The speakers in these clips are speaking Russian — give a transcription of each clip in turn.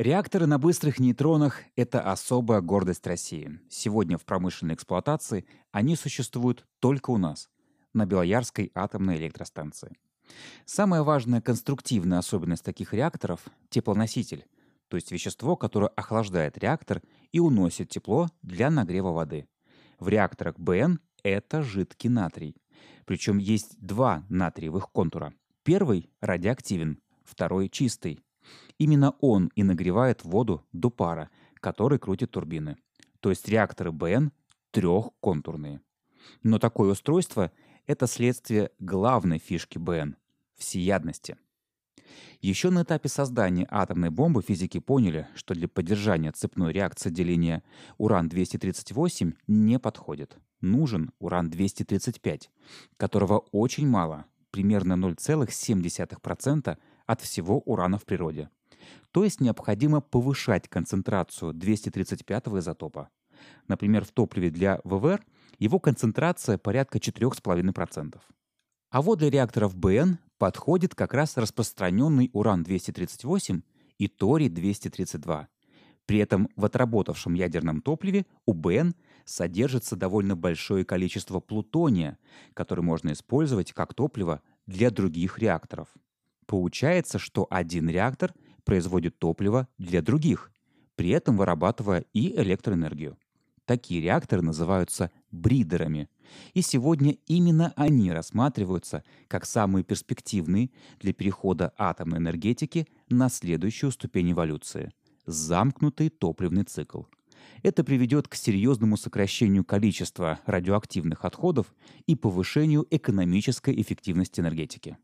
Реакторы на быстрых нейтронах – это особая гордость России. Сегодня в промышленной эксплуатации они существуют только у нас, на Белоярской атомной электростанции. Самая важная конструктивная особенность таких реакторов – теплоноситель, то есть вещество, которое охлаждает реактор и уносит тепло для нагрева воды. В реакторах БН это жидкий натрий. Причем есть два натриевых контура. Первый радиоактивен, второй чистый. Именно он и нагревает воду до пара, который крутит турбины. То есть реакторы БН трехконтурные. Но такое устройство – это следствие главной фишки БН – всеядности. Еще на этапе создания атомной бомбы физики поняли, что для поддержания цепной реакции деления уран-238 не подходит. Нужен уран-235, которого очень мало, примерно 0,7% от всего урана в природе. То есть необходимо повышать концентрацию 235 изотопа. Например, в топливе для ВВР его концентрация порядка 4,5%. А вот для реакторов БН подходит как раз распространенный уран-238 и торий-232. При этом в отработавшем ядерном топливе у БН содержится довольно большое количество плутония, который можно использовать как топливо для других реакторов. Получается, что один реактор производит топливо для других, при этом вырабатывая и электроэнергию. Такие реакторы называются бридерами. И сегодня именно они рассматриваются как самые перспективные для перехода атомной энергетики на следующую ступень эволюции – замкнутый топливный цикл. Это приведет к серьезному сокращению количества радиоактивных отходов и повышению экономической эффективности энергетики.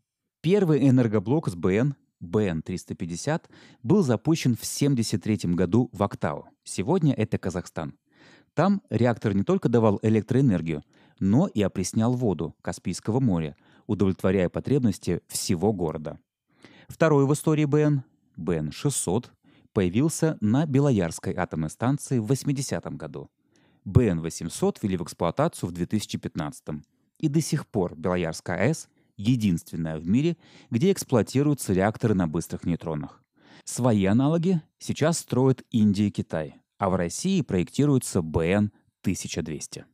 Первый энергоблок с БН БН-350 был запущен в 1973 году в Актау. Сегодня это Казахстан. Там реактор не только давал электроэнергию, но и опреснял воду Каспийского моря, удовлетворяя потребности всего города. Второй в истории БН, БН-600, появился на Белоярской атомной станции в 80-м году. БН-800 ввели в эксплуатацию в 2015 -м. И до сих пор Белоярская АЭС единственная в мире, где эксплуатируются реакторы на быстрых нейтронах. Свои аналоги сейчас строят Индия и Китай, а в России проектируется БН-1200.